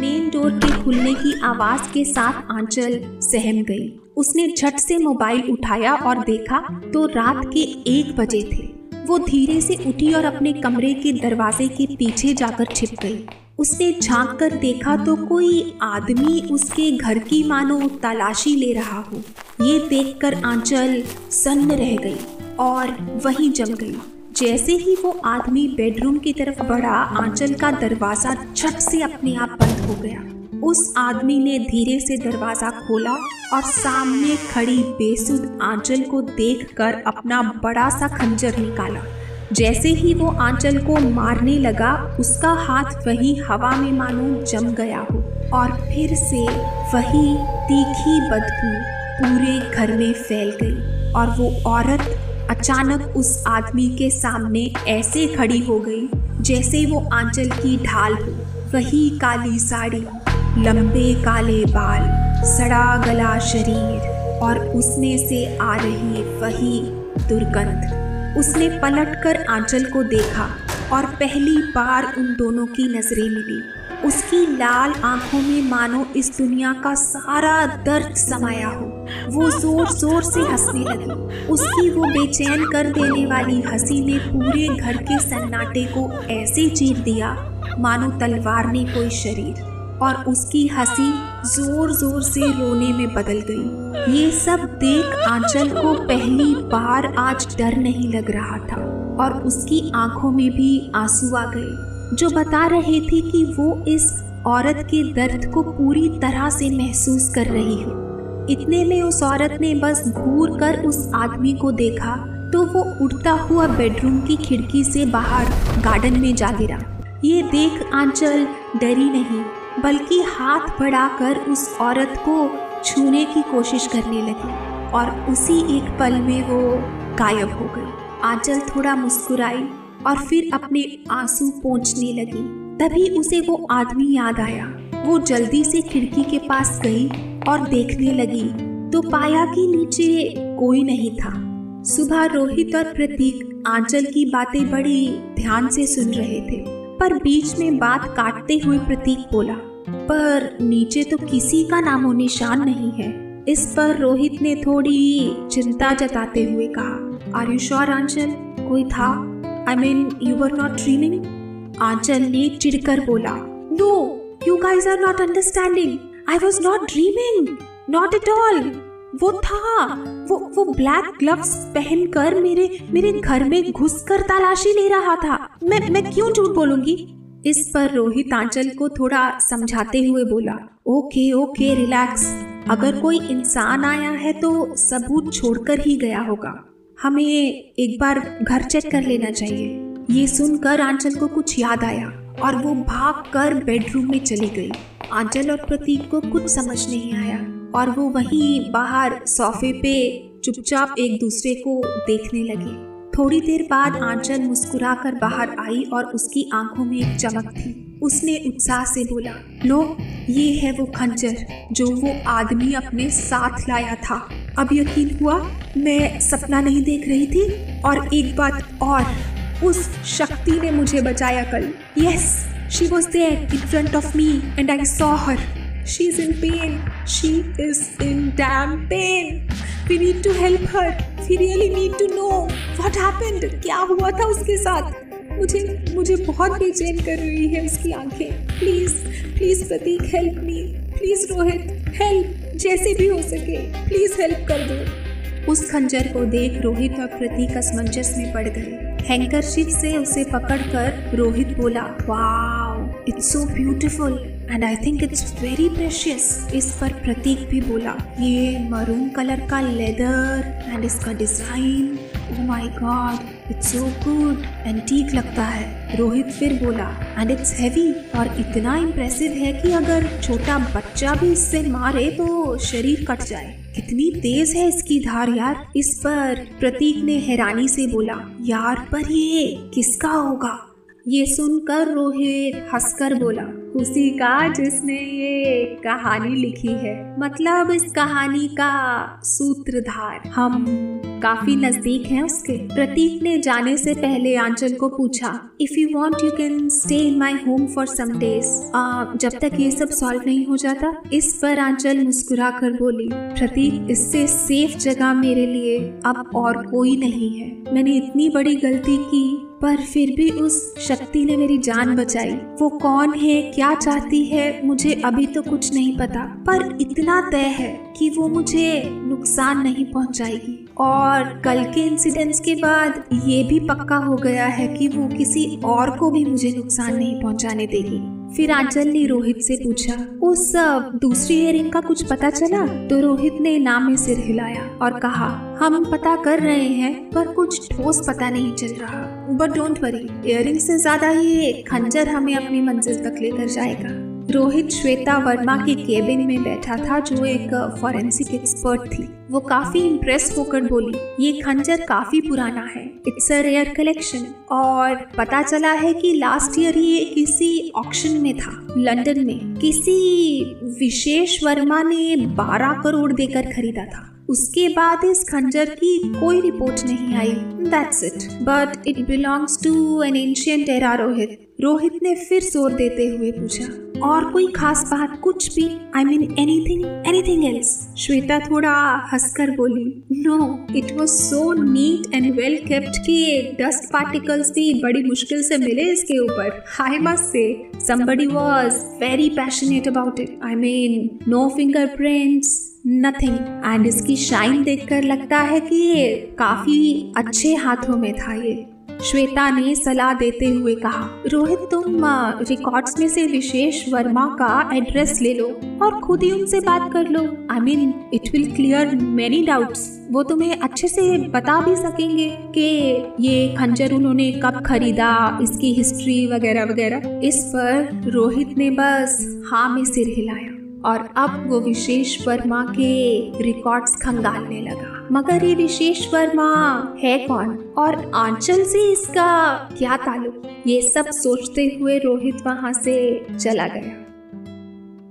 Main door के खुलने की आवाज़ के साथ आंचल सहम गई। उसने झट से मोबाइल उठाया और देखा तो रात के एक बजे थे। वो धीरे से उठी और अपने कमरे के दरवाजे के पीछे जाकर छिप गई। उसने झाँक कर देखा तो कोई आदमी उसके घर की मानो तलाशी ले रहा हो। ये देखकर आंचल सन्न रह गई और वहीं जम गई। जैसे ही वो आदमी बेडरूम की तरफ़ बढ़ा, आंचल का दरवाज़ा झट से अपने आप हो गया। उस आदमी ने धीरे से दरवाज़ा खोला और सामने खड़ी बेसुध आंचल को देखकर अपना बड़ा सा खंजर निकाला। जैसे ही वो आंचल को मारने लगा, उसका हाथ वही हवा में मानो जम गया हो और फिर से वही तीखी बदबू पूरे घर में फैल गई और वो औरत अचानक उस आदमी के सामने ऐसे खड़ी हो गई जैसे वो आंचल की ढाल हो। वही काली साड़ी, लंबे काले बाल, सड़ा गला शरीर और उसमें से आ रही वही दुर्गंध। उसने पलटकर आंचल को देखा और पहली बार उन दोनों की नज़रें मिली। उसकी लाल आँखों में मानो इस दुनिया का सारा दर्द समाया हो। वो ज़ोर ज़ोर से हंसने लगी। उसकी वो बेचैन कर देने वाली हँसी ने पूरे घर के सन्नाटे को ऐसे चीर दिया मानो तलवार ने कोई शरीर और उसकी हँसी ज़ोर ज़ोर से रोने में बदल गई। ये सब देख आंचल को पहली बार आज डर नहीं लग रहा था और उसकी आँखों में भी आँसू आ गए, जो बता रहे थे कि वो इस औरत के दर्द को पूरी तरह से महसूस कर रही हो। इतने में उस औरत ने बस घूर कर उस आदमी को देखा तो वो उड़ता हुआ बेडरूम की खिड़की से बाहर गार्डन में जा गिरा। ये देख आंचल डरी नहीं, बल्कि हाथ बढ़ाकर उस औरत को छूने की कोशिश करने लगी और उसी एक पल में वो गायब हो गई। आंचल थोड़ा मुस्कुराई और फिर अपने आँसू पोंछने लगी। तभी उसे वो आदमी याद आया। वो जल्दी से खिड़की के पास गई और देखने लगी तो पाया कि नीचे कोई नहीं था। सुबह रोहित और प्रतीक आंचल की बातें बड़ी ध्यान से सुन रहे थे। पर बीच में बात काटते हुए प्रतीक बोला, पर नीचे तो किसी का नामो निशान नहीं है। इस पर रोहित ने थोड़ी चिंता जताते हुए कहा आर यू श्योर आंचल कोई था? I mean you were not dreaming Aanchal ने चिढ़कर बोला no you guys are not understanding I was not dreaming not at all वो था। वो वो ब्लैक ग्लव्स पहनकर मेरे मेरे घर में घुसकर तलाशी ले रहा था। मैं मैं क्यों झूठ बोलूँगी? इस पर रोहित आंचल को थोड़ा समझाते हुए बोला, ओके ओके रिलैक्स अगर कोई इंसान आया है तो सबूत छोड़कर ही गया होगा। हमें एक बार घर चेक कर लेना चाहिए। ये सुनकर आंचल को कुछ याद आया और वो भाग कर बेडरूम में चली गई। आंचल और प्रतीक को कुछ समझ नहीं आया। और वो वहीं बाहर सोफे पे चुपचाप एक दूसरे को देखने लगे। थोड़ी देर बाद आंचल मुस्कुराकर बाहर आई और उसकी आँखों में एक चमक थी। उसने उत्साह से बोला, लो, ये है वो खंजर जो वो आदमी अपने साथ लाया था। अब यकीन हुआ, मैं सपना नहीं देख रही थी और एक बात और, उस शक्ति ने मुझे बचाया कल। Yes she was there in front of me and I saw her She's in pain. She is in damn pain. We need to help her. We really need to know what happened. क्या हुआ था उसके साथ मुझे मुझे बहुत बेचैन कर रही है उसकी आँखें please please Prateek help me please Rohit help जैसे भी हो सके प्लीज़ हेल्प कर दो उस खंजर को देख रोहित और प्रतीक असमंजस में पड़ गए हैंकरशिप से उसे पकड़कर रोहित बोला wow it's so beautiful and I think it's very precious इस पर प्रतीक भी बोला, ये मरून कलर का लेदर एंड इसका design oh my god it's so good antique लगता है। रोहित फिर बोला एंड इट्स हैवी और इतना इम्प्रेसिव है कि अगर छोटा बच्चा भी इससे मारे तो शरीर कट जाए। कितनी तेज है इसकी धार यार, इस पर प्रतीक ने हैरानी से बोला, यार पर ये किसका होगा? ये सुनकर रोहित हंसकर बोला उसी का जिसने ये कहानी लिखी है। मतलब इस कहानी का सूत्रधार। हम काफ़ी नज़दीक हैं उसके। प्रतीक ने जाने से पहले आंचल को पूछा if you want you can stay in my home for some days जब तक ये सब सॉल्व नहीं हो जाता, इस पर आंचल मुस्कुरा कर बोली, प्रतीक, इससे सेफ़ जगह मेरे लिए अब और कोई नहीं है। मैंने इतनी बड़ी गलती की पर फिर भी उस शक्ति ने मेरी जान बचाई। वो कौन है, क्या चाहती है, मुझे अभी तो कुछ नहीं पता। पर इतना तय है कि वो मुझे नुकसान नहीं पहुंचाएगी। और कल के इंसिडेंट्स के बाद ये भी पक्का हो गया है कि वो किसी और को भी मुझे नुकसान नहीं पहुँचाने देगी। फिर आंचल ने रोहित से पूछा उस दूसरी इयरिंग का कुछ पता चला? तो रोहित ने नाम में सिर हिलाया और कहा, हम पता कर रहे हैं, पर कुछ ठोस पता नहीं चल रहा। बट डोंट वरी इयरिंग से ज़्यादा ये खंजर हमें अपनी मंजिल तक लेकर जाएगा। रोहित श्वेता वर्मा के केबिन में बैठा था, जो एक फॉरेंसिक एक्सपर्ट थी। वो काफ़ी इम्प्रेस होकर बोली, ये खंजर काफ़ी पुराना है। इट्स अ रेयर कलेक्शन और पता चला है कि लास्ट ईयर ये किसी ऑक्शन में था लंदन में। किसी विशेष वर्मा ने 12 करोड़ देकर खरीदा था। उसके बाद इस खंजर की कोई रिपोर्ट नहीं आई। That's it but it belongs to an ancient era Rohit Rohit ने फिर ज़ोर देते हुए पूछा, और कोई खास बात कुछ भी? I mean anything anything else Shweta थोड़ा हंसकर बोली no it was so neat and well kept कि डस्ट पार्टिकल्स भी बड़ी मुश्किल से मिले इसके ऊपर। I must say somebody was very passionate about it. I mean, no fingerprints nothing and इसकी शाइन देखकर लगता है कि ये काफ़ी अच्छे हाथों में था ये। श्वेता ने सलाह देते हुए कहा, रोहित, तुम रिकॉर्ड्स में से विशेष वर्मा का एड्रेस ले लो और खुद ही उनसे बात कर लो। I mean it will clear many doubts वो तुम्हें अच्छे से बता भी सकेंगे कि ये खंजर उन्होंने कब खरीदा, इसकी हिस्ट्री वगैरह वगैरह। इस पर रोहित ने बस हाँ में सिर हिलाया। और अब वो विशेष वर्मा के रिकॉर्ड्स खंगालने लगा। मगर ये विशेष वर्मा है कौन? और आंचल से इसका क्या ताल्लुक? ये सब सोचते हुए रोहित वहाँ से चला गया।